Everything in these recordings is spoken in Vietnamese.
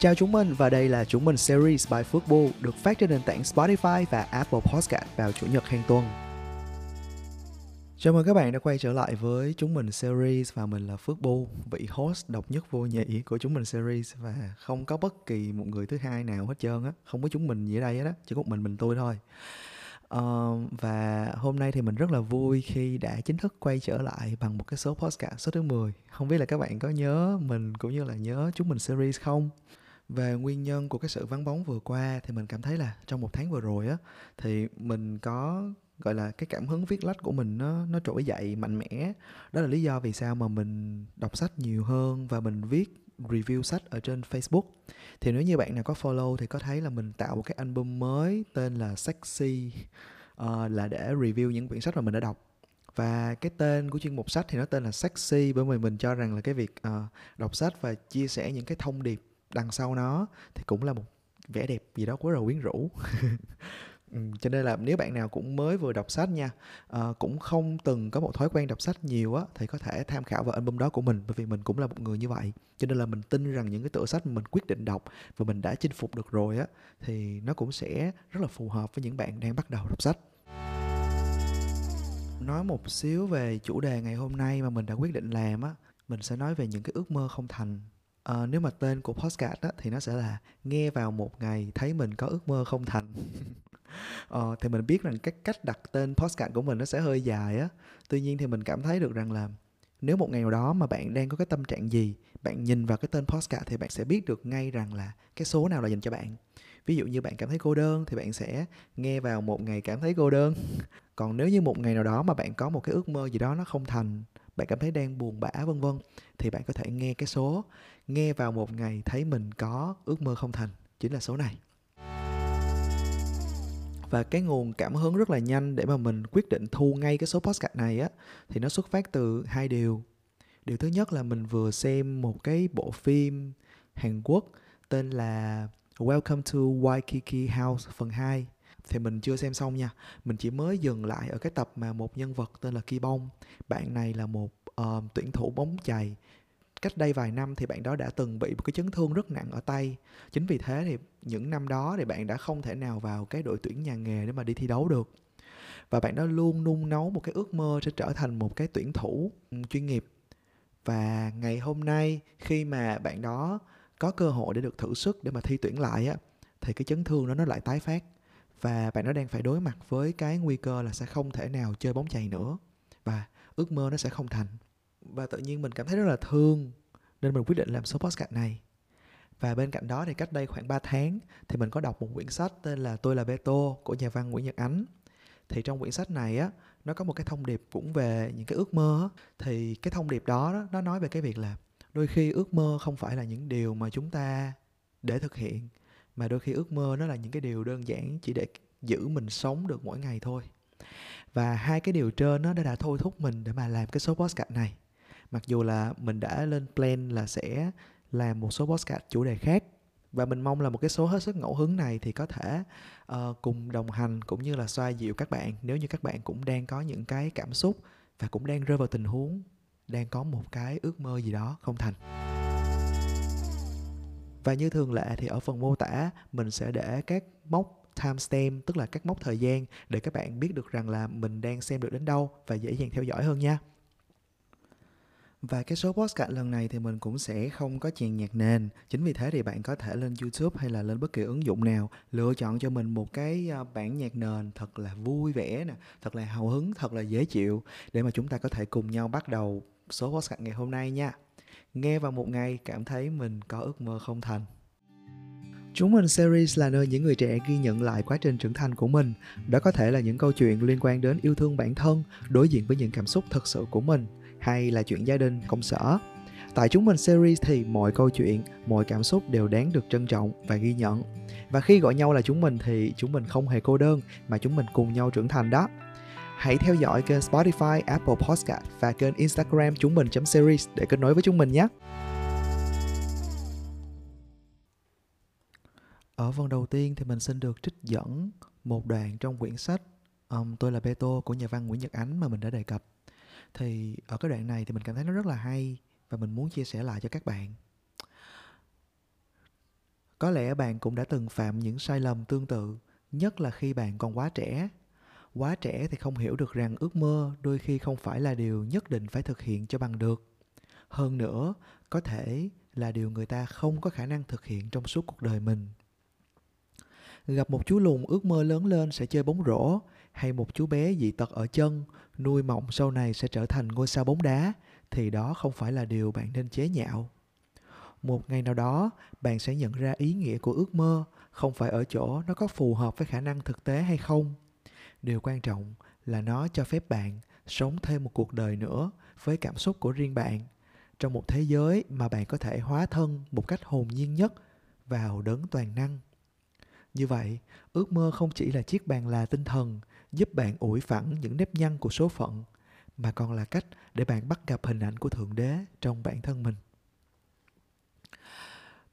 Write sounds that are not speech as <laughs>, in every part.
Chào chúng mình và đây là chúng mình series by Football được phát trên nền tảng Spotify và Apple Podcast vào chủ nhật hàng tuần. Chào mừng các bạn đã quay trở lại với chúng mình series và mình là Phước Bu, vị host độc nhất vô nhị của chúng mình series và không có bất kỳ một người thứ hai nào hết trơn á, không có chúng mình gì ở đây hết á, chỉ có một mình mình tôi thôi. Uh, và hôm nay thì mình rất là vui khi đã chính thức quay trở lại bằng một cái số podcast số thứ 10 Không biết là các bạn có nhớ mình cũng như là nhớ chúng mình series không? Về nguyên nhân của cái sự vắng bóng vừa qua thì mình cảm thấy là trong một tháng vừa rồi á Thì mình có gọi là cái cảm hứng viết lách của mình nó nó trỗi dậy mạnh mẽ. Đó là lý do vì sao mà mình đọc sách nhiều hơn và mình viết review sách ở trên Facebook. Thì nếu như bạn nào có follow thì có thấy là mình tạo một cái album mới tên là Sexy uh, là để review những quyển sách mà mình đã đọc. Và cái tên của chuyên mục sách thì nó tên là Sexy bởi vì mình cho rằng là cái việc uh, đọc sách và chia sẻ những cái thông điệp đằng sau nó thì cũng là một vẻ đẹp gì đó quá là quyến rũ. <laughs> Ừ, cho nên là nếu bạn nào cũng mới vừa đọc sách nha à, cũng không từng có một thói quen đọc sách nhiều á thì có thể tham khảo vào album đó của mình bởi vì mình cũng là một người như vậy. Cho nên là mình tin rằng những cái tựa sách mà mình quyết định đọc và mình đã chinh phục được rồi á thì nó cũng sẽ rất là phù hợp với những bạn đang bắt đầu đọc sách. Nói một xíu về chủ đề ngày hôm nay mà mình đã quyết định làm á mình sẽ nói về những cái ước mơ không thành à, nếu mà tên của podcast á thì nó sẽ là nghe vào một ngày thấy mình có ước mơ không thành. <laughs> Ờ, thì mình biết rằng cái cách đặt tên podcast của mình nó sẽ hơi dài á. Tuy nhiên thì mình cảm thấy được rằng là nếu một ngày nào đó mà bạn đang có cái tâm trạng gì bạn nhìn vào cái tên podcast thì bạn sẽ biết được ngay rằng là cái số nào là dành cho bạn. Ví dụ như bạn cảm thấy cô đơn thì bạn sẽ nghe vào một ngày cảm thấy cô đơn. <laughs> Còn nếu như một ngày nào đó mà bạn có một cái ước mơ gì đó nó không thành bạn cảm thấy đang buồn bã, vân vân, thì bạn có thể nghe cái số, nghe vào một ngày thấy mình có ước mơ không thành, chính là số này. Và cái nguồn cảm hứng rất là nhanh để mà mình quyết định thu ngay cái số podcast này á, thì nó xuất phát từ hai điều. Điều thứ nhất là mình vừa xem một cái bộ phim Hàn Quốc tên là Welcome to Waikiki House phần 2 thì mình chưa xem xong nha. Mình chỉ mới dừng lại ở cái tập mà một nhân vật tên là Kibong, bạn này là một uh, tuyển thủ bóng chày. Cách đây vài năm thì bạn đó đã từng bị một cái chấn thương rất nặng ở tay. Chính vì thế thì những năm đó thì bạn đã không thể nào vào cái đội tuyển nhà nghề để mà đi thi đấu được. Và bạn đó luôn nung nấu một cái ước mơ sẽ trở thành một cái tuyển thủ chuyên nghiệp. Và ngày hôm nay khi mà bạn đó có cơ hội để được thử sức để mà thi tuyển lại á thì cái chấn thương đó nó lại tái phát và bạn nó đang phải đối mặt với cái nguy cơ là sẽ không thể nào chơi bóng chày nữa và ước mơ nó sẽ không thành và tự nhiên mình cảm thấy rất là thương nên mình quyết định làm số podcast này và bên cạnh đó thì cách đây khoảng 3 tháng thì mình có đọc một quyển sách tên là Tôi là Beto của nhà văn Nguyễn Nhật Ánh. Thì trong quyển sách này á, nó có một cái thông điệp cũng về những cái ước mơ á. Thì cái thông điệp đó, đó nó nói về cái việc là đôi khi ước mơ không phải là những điều mà chúng ta để thực hiện mà đôi khi ước mơ nó là những cái điều đơn giản chỉ để giữ mình sống được mỗi ngày thôi. Và hai cái điều trên nó đã, đã thôi thúc mình để mà làm cái số podcast này mặc dù là mình đã lên plan là sẽ làm một số podcast chủ đề khác và mình mong là một cái số hết sức ngẫu hứng này thì có thể uh, cùng đồng hành cũng như là xoa dịu các bạn nếu như các bạn cũng đang có những cái cảm xúc và cũng đang rơi vào tình huống đang có một cái ước mơ gì đó không thành và như thường lệ thì ở phần mô tả mình sẽ để các mốc timestamp tức là các mốc thời gian để các bạn biết được rằng là mình đang xem được đến đâu và dễ dàng theo dõi hơn nha và cái số podcast lần này thì mình cũng sẽ không có chèn nhạc nền. Chính vì thế thì bạn có thể lên YouTube hay là lên bất kỳ ứng dụng nào lựa chọn cho mình một cái ờ, bản nhạc nền thật là vui vẻ nè, thật là hào hứng, thật là dễ chịu để mà chúng ta có thể cùng nhau bắt đầu số podcast ngày hôm nay nha. Nghe vào một ngày cảm thấy mình có ước mơ không thành. Chúng mình series là nơi những người trẻ ghi nhận lại quá trình trưởng thành của mình. Đó có thể là những câu chuyện liên quan đến yêu thương bản thân, đối diện với những cảm xúc thật sự của mình hay là chuyện gia đình, công sở. Tại chúng mình series thì mọi câu chuyện, mọi cảm xúc đều đáng được trân trọng và ghi nhận. Và khi gọi nhau là chúng mình thì chúng mình không hề cô đơn mà chúng mình cùng nhau trưởng thành đó. Hãy theo dõi kênh Spotify, Apple Podcast và kênh Instagram chúng mình.series để kết nối với chúng mình nhé. Ở phần đầu tiên thì mình xin được trích dẫn một đoạn trong quyển sách um, Tôi là Beto của nhà văn Nguyễn Nhật Ánh mà mình đã đề cập. Thì ở cái đoạn này thì mình cảm thấy nó rất là hay và mình muốn chia sẻ lại cho các bạn. Có lẽ bạn cũng đã từng phạm những sai lầm tương tự nhất là khi bạn còn quá trẻ quá trẻ thì không hiểu được rằng ước mơ đôi khi không phải là điều nhất định phải thực hiện cho bằng được. Hơn nữa, có thể là điều người ta không có khả năng thực hiện trong suốt cuộc đời mình. Gặp một chú lùn ước mơ lớn lên sẽ chơi bóng rổ, hay một chú bé dị tật ở chân, nuôi mộng sau này sẽ trở thành ngôi sao bóng đá, thì đó không phải là điều bạn nên chế nhạo. Một ngày nào đó, bạn sẽ nhận ra ý nghĩa của ước mơ, không phải ở chỗ nó có phù hợp với khả năng thực tế hay không điều quan trọng là nó cho phép bạn sống thêm một cuộc đời nữa với cảm xúc của riêng bạn. Trong một thế giới mà bạn có thể hóa thân một cách hồn nhiên nhất vào đấng toàn năng. Như vậy, ước mơ không chỉ là chiếc bàn là tinh thần giúp bạn ủi phẳng những nếp nhăn của số phận, mà còn là cách để bạn bắt gặp hình ảnh của thượng đế trong bản thân mình.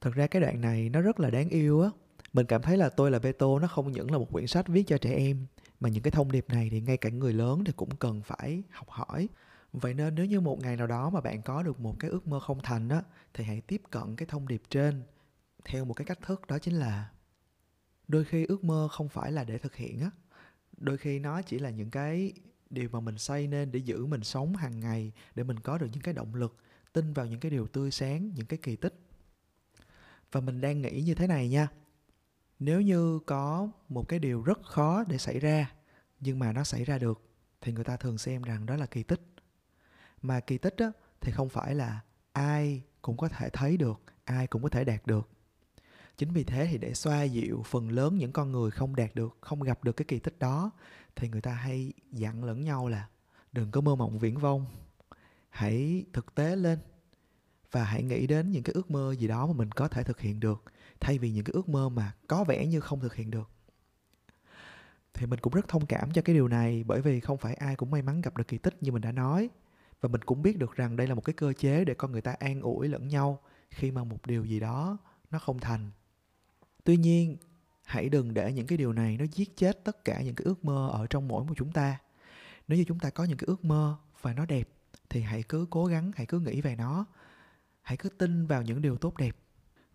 Thật ra cái đoạn này nó rất là đáng yêu á. Mình cảm thấy là tôi là Beto, nó không những là một quyển sách viết cho trẻ em mà những cái thông điệp này thì ngay cả người lớn thì cũng cần phải học hỏi. Vậy nên nếu như một ngày nào đó mà bạn có được một cái ước mơ không thành á, thì hãy tiếp cận cái thông điệp trên theo một cái cách thức đó chính là đôi khi ước mơ không phải là để thực hiện á. Đôi khi nó chỉ là những cái điều mà mình xây nên để giữ mình sống hàng ngày, để mình có được những cái động lực, tin vào những cái điều tươi sáng, những cái kỳ tích. Và mình đang nghĩ như thế này nha nếu như có một cái điều rất khó để xảy ra nhưng mà nó xảy ra được thì người ta thường xem rằng đó là kỳ tích. Mà kỳ tích á, thì không phải là ai cũng có thể thấy được ai cũng có thể đạt được. Chính vì thế thì để xoa dịu phần lớn những con người không đạt được không gặp được cái kỳ tích đó thì người ta hay dặn lẫn nhau là đừng có mơ mộng viễn vông hãy thực tế lên và hãy nghĩ đến những cái ước mơ gì đó mà mình có thể thực hiện được thay vì những cái ước mơ mà có vẻ như không thực hiện được. Thì mình cũng rất thông cảm cho cái điều này, bởi vì không phải ai cũng may mắn gặp được kỳ tích như mình đã nói. Và mình cũng biết được rằng đây là một cái cơ chế để con người ta an ủi lẫn nhau khi mà một điều gì đó nó không thành. Tuy nhiên, hãy đừng để những cái điều này nó giết chết tất cả những cái ước mơ ở trong mỗi một chúng ta. Nếu như chúng ta có những cái ước mơ và nó đẹp, thì hãy cứ cố gắng, hãy cứ nghĩ về nó. Hãy cứ tin vào những điều tốt đẹp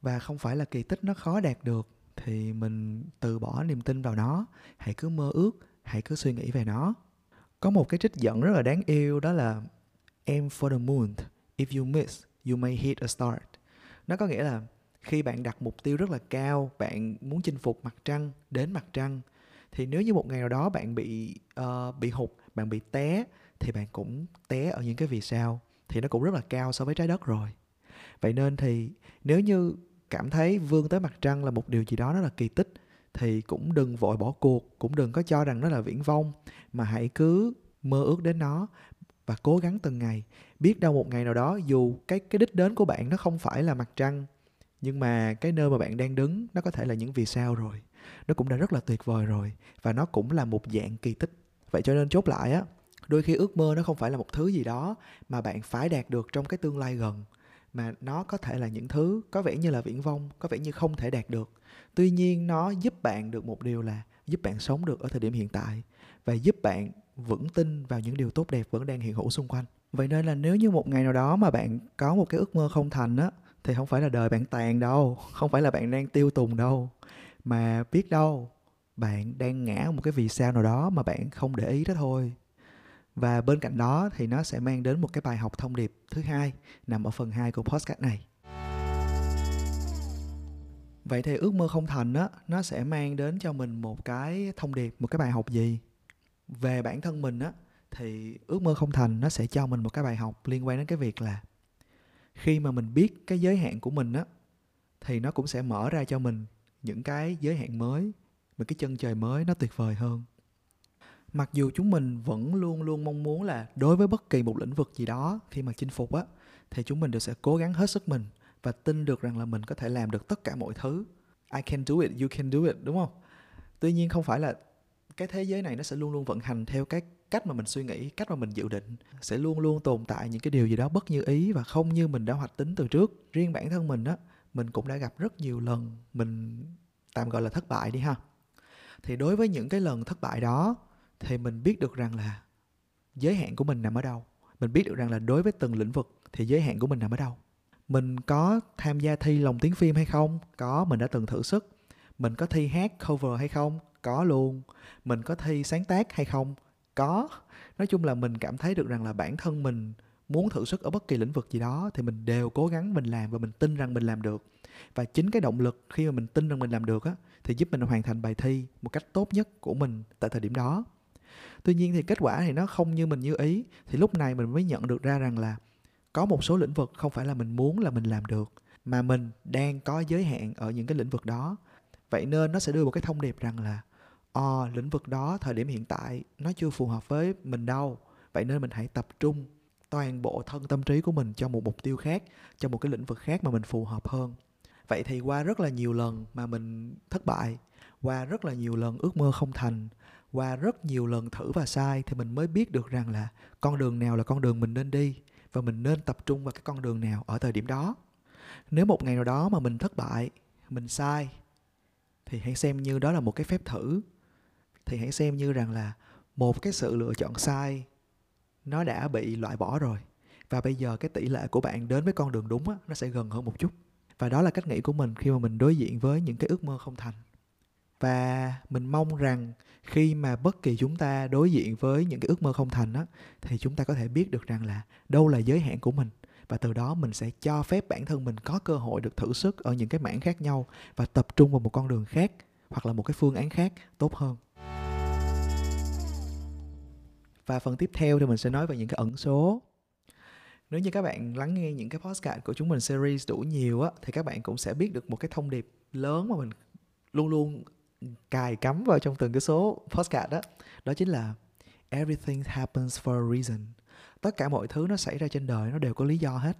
và không phải là kỳ tích nó khó đạt được thì mình từ bỏ niềm tin vào nó. Hãy cứ mơ ước hãy cứ suy nghĩ về nó. Có một cái trích dẫn rất là đáng yêu đó là aim for the moon. If you miss you may hit a star. Nó có nghĩa là khi bạn đặt mục tiêu rất là cao bạn muốn chinh phục mặt trăng đến mặt trăng thì nếu như một ngày nào đó bạn bị uh, bị hụt bạn bị té thì bạn cũng té ở những cái vì sao thì nó cũng rất là cao so với trái đất rồi. Vậy nên thì nếu như cảm thấy vươn tới mặt trăng là một điều gì đó nó là kỳ tích. Thì cũng đừng vội bỏ cuộc, cũng đừng có cho rằng nó là viễn vông, mà hãy cứ mơ ước đến nó và cố gắng từng ngày. Biết đâu một ngày nào đó, dù cái cái đích đến của bạn nó không phải là mặt trăng, nhưng mà cái nơi mà bạn đang đứng, nó có thể là những vì sao rồi. Nó cũng đã rất là tuyệt vời rồi, và nó cũng là một dạng kỳ tích. Vậy cho nên chốt lại á, đôi khi ước mơ nó không phải là một thứ gì đó mà bạn phải đạt được trong cái tương lai gần mà nó có thể là những thứ có vẻ như là viễn vông, có vẻ như không thể đạt được. Tuy nhiên, nó giúp bạn được một điều là giúp bạn sống được ở thời điểm hiện tại và giúp bạn vững tin vào những điều tốt đẹp vẫn đang hiện hữu xung quanh. Vậy nên là nếu như một ngày nào đó mà bạn có một cái ước mơ không thành á, thì không phải là đời bạn tàn đâu, <laughs> không phải là bạn đang tiêu tùng đâu. Mà biết đâu, bạn đang ngã một cái vì sao nào đó mà bạn không để ý đó thôi và bên cạnh đó thì nó sẽ mang đến một cái bài học thông điệp thứ hai nằm ở phần 2 của podcast này. Vậy thì ước mơ không thành á, nó sẽ mang đến cho mình một cái thông điệp, một cái bài học gì? Về bản thân mình á, thì ước mơ không thành nó sẽ cho mình một cái bài học liên quan đến cái việc là khi mà mình biết cái giới hạn của mình á, thì nó cũng sẽ mở ra cho mình những cái giới hạn mới, một cái chân trời mới nó tuyệt vời hơn mặc dù chúng mình vẫn luôn luôn mong muốn là đối với bất kỳ một lĩnh vực gì đó khi mà chinh phục á thì chúng mình đều sẽ cố gắng hết sức mình và tin được rằng là mình có thể làm được tất cả mọi thứ I can do it, you can do it đúng không? Tuy nhiên không phải là cái thế giới này nó sẽ luôn luôn vận hành theo cái cách mà mình suy nghĩ, cách mà mình dự định sẽ luôn luôn tồn tại những cái điều gì đó bất như ý và không như mình đã hoạch tính từ trước. Riêng bản thân mình á, mình cũng đã gặp rất nhiều lần mình tạm gọi là thất bại đi ha. Thì đối với những cái lần thất bại đó thì mình biết được rằng là giới hạn của mình nằm ở đâu. Mình biết được rằng là đối với từng lĩnh vực thì giới hạn của mình nằm ở đâu. Mình có tham gia thi lồng tiếng phim hay không? Có, mình đã từng thử sức. Mình có thi hát cover hay không? Có luôn. Mình có thi sáng tác hay không? Có. Nói chung là mình cảm thấy được rằng là bản thân mình muốn thử sức ở bất kỳ lĩnh vực gì đó thì mình đều cố gắng mình làm và mình tin rằng mình làm được. Và chính cái động lực khi mà mình tin rằng mình làm được á, thì giúp mình hoàn thành bài thi một cách tốt nhất của mình tại thời điểm đó tuy nhiên thì kết quả thì nó không như mình như ý. Thì lúc này mình mới nhận được ra rằng là có một số lĩnh vực không phải là mình muốn là mình làm được mà mình đang có giới hạn ở những cái lĩnh vực đó. Vậy nên nó sẽ đưa một cái thông điệp rằng là ờ à, lĩnh vực đó thời điểm hiện tại nó chưa phù hợp với mình đâu. Vậy nên mình hãy tập trung toàn bộ thân tâm trí của mình cho một mục tiêu khác cho một cái lĩnh vực khác mà mình phù hợp hơn. Vậy thì qua rất là nhiều lần mà mình thất bại qua rất là nhiều lần ước mơ không thành qua rất nhiều lần thử và sai thì mình mới biết được rằng là con đường nào là con đường mình nên đi và mình nên tập trung vào cái con đường nào ở thời điểm đó. Nếu một ngày nào đó mà mình thất bại mình sai thì hãy xem như đó là một cái phép thử. Thì hãy xem như rằng là một cái sự lựa chọn sai nó đã bị loại bỏ rồi. Và bây giờ cái tỷ lệ của bạn đến với con đường đúng á, nó sẽ gần hơn một chút. Và đó là cách nghĩ của mình khi mà mình đối diện với những cái ước mơ không thành và mình mong rằng khi mà bất kỳ chúng ta đối diện với những cái ước mơ không thành á, thì chúng ta có thể biết được rằng là đâu là giới hạn của mình. Và từ đó mình sẽ cho phép bản thân mình có cơ hội được thử sức ở những cái mảng khác nhau và tập trung vào một con đường khác hoặc là một cái phương án khác tốt hơn. Và phần tiếp theo thì mình sẽ nói về những cái ẩn số. Nếu như các bạn lắng nghe những cái podcast của chúng mình series đủ nhiều á, thì các bạn cũng sẽ biết được một cái thông điệp lớn mà mình luôn luôn cài cắm vào trong từng cái số podcast đó đó chính là everything happens for a reason. Tất cả mọi thứ nó xảy ra trên đời nó đều có lý do hết.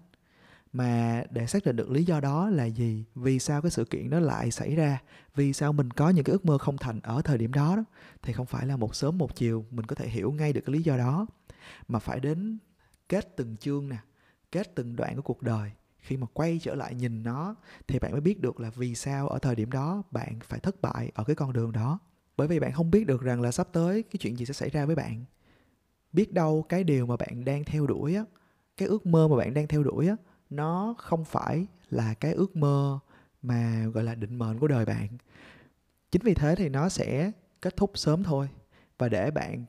Mà để xác định được lý do đó là gì vì sao cái sự kiện nó lại xảy ra vì sao mình có những cái ước mơ không thành ở thời điểm đó, đó thì không phải là một sớm một chiều mình có thể hiểu ngay được cái lý do đó mà phải đến kết từng chương nè kết từng đoạn của cuộc đời khi mà quay trở lại nhìn nó, thì bạn mới biết được là vì sao ở thời điểm đó bạn phải thất bại ở cái con đường đó. Bởi vì bạn không biết được rằng là sắp tới cái chuyện gì sẽ xảy ra với bạn. Biết đâu cái điều mà bạn đang theo đuổi á, cái ước mơ mà bạn đang theo đuổi á, nó không phải là cái ước mơ mà, gọi là, định mệnh của đời bạn. Chính vì thế thì nó sẽ kết thúc sớm thôi, và để bạn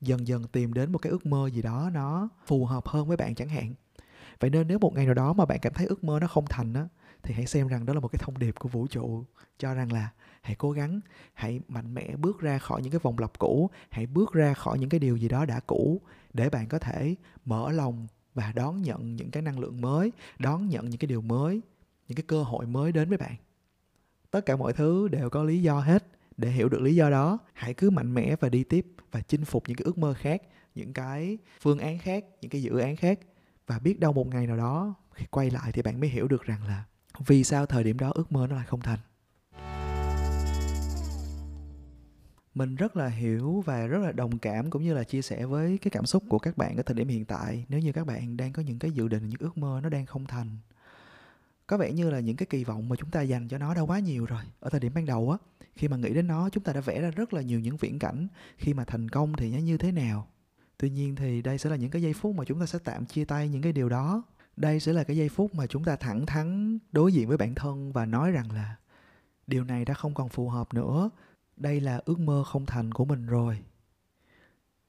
dần dần tìm đến một cái ước mơ gì đó nó phù hợp hơn với bạn chẳng hạn vậy nên nếu một ngày nào đó mà bạn cảm thấy ước mơ nó không thành á, thì hãy xem rằng đó là một cái thông điệp của vũ trụ, cho rằng là hãy cố gắng, hãy mạnh mẽ bước ra khỏi những cái vòng lặp cũ, hãy bước ra khỏi những cái điều gì đó đã cũ để bạn có thể mở lòng và đón nhận những cái năng lượng mới, đón nhận những cái điều mới, những cái cơ hội mới đến với bạn. Tất cả mọi thứ đều có lý do hết. Để hiểu được lý do đó, hãy cứ mạnh mẽ và đi tiếp và chinh phục những cái ước mơ khác, những cái phương án khác, những cái dự án khác và biết đâu một ngày nào đó khi quay lại thì bạn mới hiểu được rằng là vì sao thời điểm đó ước mơ nó lại không thành. Mình rất là hiểu và rất là đồng cảm cũng như là chia sẻ với cái cảm xúc của các bạn ở thời điểm hiện tại nếu như các bạn đang có những cái dự định, những ước mơ nó đang không thành. Có vẻ như là những cái kỳ vọng mà chúng ta dành cho nó đã quá nhiều rồi. Ở thời điểm ban đầu á, khi mà nghĩ đến nó, chúng ta đã vẽ ra rất là nhiều những viễn cảnh. Khi mà thành công thì nó như thế nào? Tuy nhiên thì đây sẽ là những cái giây phút mà chúng ta sẽ tạm chia tay những cái điều đó. Đây sẽ là cái giây phút mà chúng ta thẳng thắn đối diện với bản thân và nói rằng là, điều này đã không còn phù hợp nữa. Đây là ước mơ không thành của mình rồi.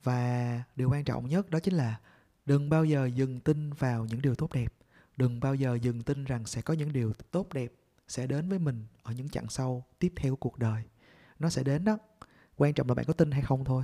Và điều quan trọng nhất đó chính là đừng bao giờ dừng tin vào những điều tốt đẹp. Đừng bao giờ dừng tin rằng sẽ có những điều tốt đẹp sẽ đến với mình ở những chặng sau tiếp theo của cuộc đời. Nó sẽ đến đó. Quan trọng là bạn có tin hay không thôi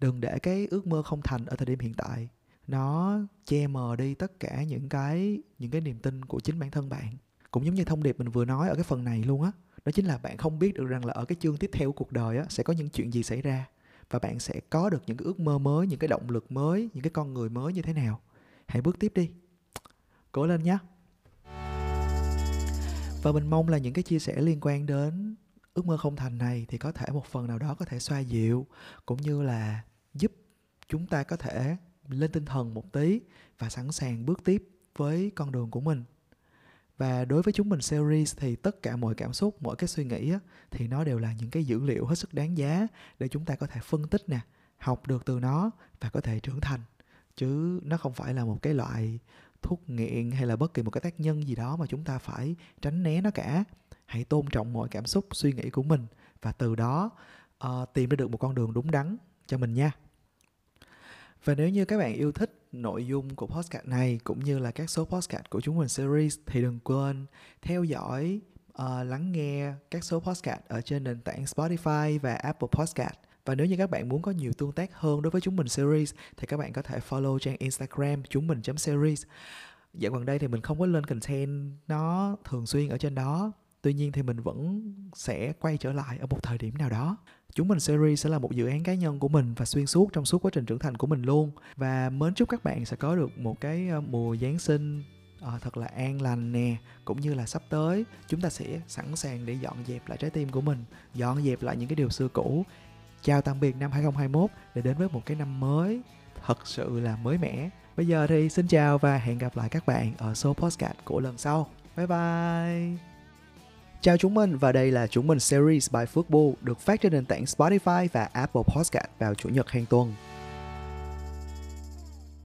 đừng để cái ước mơ không thành ở thời điểm hiện tại. Nó che mờ đi tất cả những cái những cái niềm tin của chính bản thân bạn. Cũng giống như thông điệp mình vừa nói ở cái phần này luôn á, đó chính là bạn không biết được rằng là ở cái chương tiếp theo của cuộc đời á sẽ có những chuyện gì xảy ra, và bạn sẽ có được những cái ước mơ mới, những cái động lực mới, những cái con người mới như thế nào. Hãy bước tiếp đi. Cố lên nhé và mình mong là những cái chia sẻ liên quan đến ước mơ không thành này thì có thể một phần nào đó có thể xoa dịu cũng như là giúp chúng ta có thể lên tinh thần một tí và sẵn sàng bước tiếp với con đường của mình. Và đối với chúng mình series thì tất cả mọi cảm xúc mọi cái suy nghĩ á, thì nó đều là những cái dữ liệu hết sức đáng giá để chúng ta có thể phân tích nè học được từ nó và có thể trưởng thành. Chứ nó không phải là một cái loại thuốc nghiện hay là bất kỳ một cái tác nhân gì đó mà chúng ta phải tránh né nó cả hãy tôn trọng mọi cảm xúc suy nghĩ của mình và từ đó uh, tìm ra được một con đường đúng đắn cho mình nha. Và nếu như các bạn yêu thích nội dung của podcast này cũng như là các số podcast của chúng mình series thì đừng quên theo dõi uh, lắng nghe các số podcast ở trên nền tảng Spotify và Apple Podcast. Và nếu như các bạn muốn có nhiều tương tác hơn đối với chúng mình series thì các bạn có thể follow trang Instagram chúng mình series. Dạo gần đây thì mình không có lên content nó thường xuyên ở trên đó tuy nhiên thì mình vẫn sẽ quay trở lại ở một thời điểm nào đó. Chúng mình series sẽ là một dự án cá nhân của mình và xuyên suốt trong suốt quá trình trưởng thành của mình luôn. Và mến chúc các bạn sẽ có được một cái ờ, mùa giáng sinh à, thật là an lành nè cũng như là sắp tới. Chúng ta sẽ sẵn sàng để dọn dẹp lại trái tim của mình dọn dẹp lại những cái điều xưa cũ. Chào tạm biệt năm 2021 để đến với một cái năm mới thật sự là mới mẻ. Bây giờ thì xin chào và hẹn gặp lại các bạn ở số podcast của lần sau. Bye bye! Chào chúng mình, và đây là chúng mình series by Football được phát trên nền tảng Spotify và Apple Podcast vào chủ nhật hàng tuần.